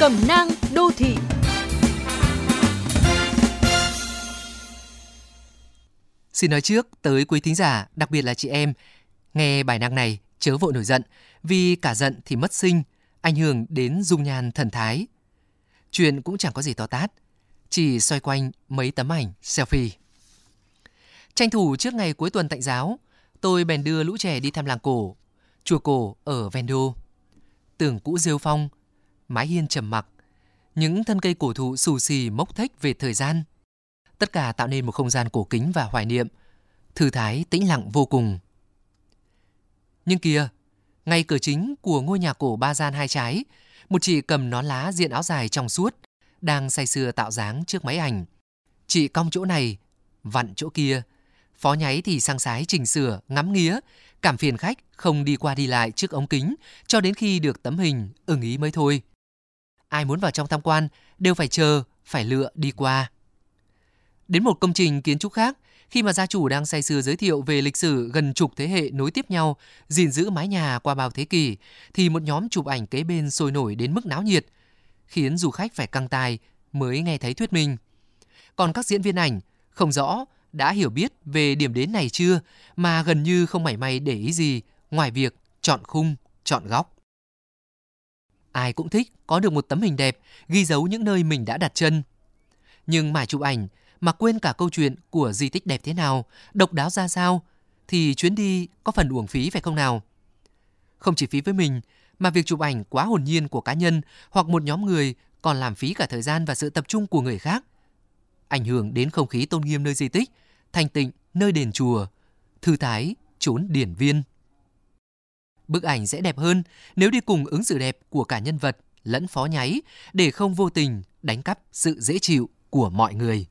Cẩm nang đô thị Xin nói trước tới quý thính giả, đặc biệt là chị em, nghe bài năng này chớ vội nổi giận, vì cả giận thì mất sinh, ảnh hưởng đến dung nhan thần thái. Chuyện cũng chẳng có gì to tát, chỉ xoay quanh mấy tấm ảnh selfie. Tranh thủ trước ngày cuối tuần tạnh giáo, tôi bèn đưa lũ trẻ đi thăm làng cổ, chùa cổ ở Vendo. tưởng cũ rêu phong, mái hiên trầm mặc, những thân cây cổ thụ xù xì mốc thách về thời gian. Tất cả tạo nên một không gian cổ kính và hoài niệm, thư thái tĩnh lặng vô cùng. Nhưng kìa, ngay cửa chính của ngôi nhà cổ ba gian hai trái, một chị cầm nón lá diện áo dài trong suốt, đang say sưa tạo dáng trước máy ảnh. Chị cong chỗ này, vặn chỗ kia, phó nháy thì sang sái chỉnh sửa, ngắm nghía, cảm phiền khách không đi qua đi lại trước ống kính cho đến khi được tấm hình ưng ý mới thôi. Ai muốn vào trong tham quan đều phải chờ, phải lựa đi qua. Đến một công trình kiến trúc khác, khi mà gia chủ đang say sưa giới thiệu về lịch sử gần chục thế hệ nối tiếp nhau, gìn giữ mái nhà qua bao thế kỷ, thì một nhóm chụp ảnh kế bên sôi nổi đến mức náo nhiệt, khiến du khách phải căng tai mới nghe thấy thuyết minh. Còn các diễn viên ảnh không rõ đã hiểu biết về điểm đến này chưa mà gần như không mảy may để ý gì ngoài việc chọn khung, chọn góc. Ai cũng thích có được một tấm hình đẹp ghi dấu những nơi mình đã đặt chân. Nhưng mãi chụp ảnh mà quên cả câu chuyện của di tích đẹp thế nào, độc đáo ra sao, thì chuyến đi có phần uổng phí phải không nào? Không chỉ phí với mình, mà việc chụp ảnh quá hồn nhiên của cá nhân hoặc một nhóm người còn làm phí cả thời gian và sự tập trung của người khác. Ảnh hưởng đến không khí tôn nghiêm nơi di tích, thanh tịnh nơi đền chùa, thư thái chốn điển viên. Bức ảnh sẽ đẹp hơn nếu đi cùng ứng xử đẹp của cả nhân vật lẫn phó nháy để không vô tình đánh cắp sự dễ chịu của mọi người.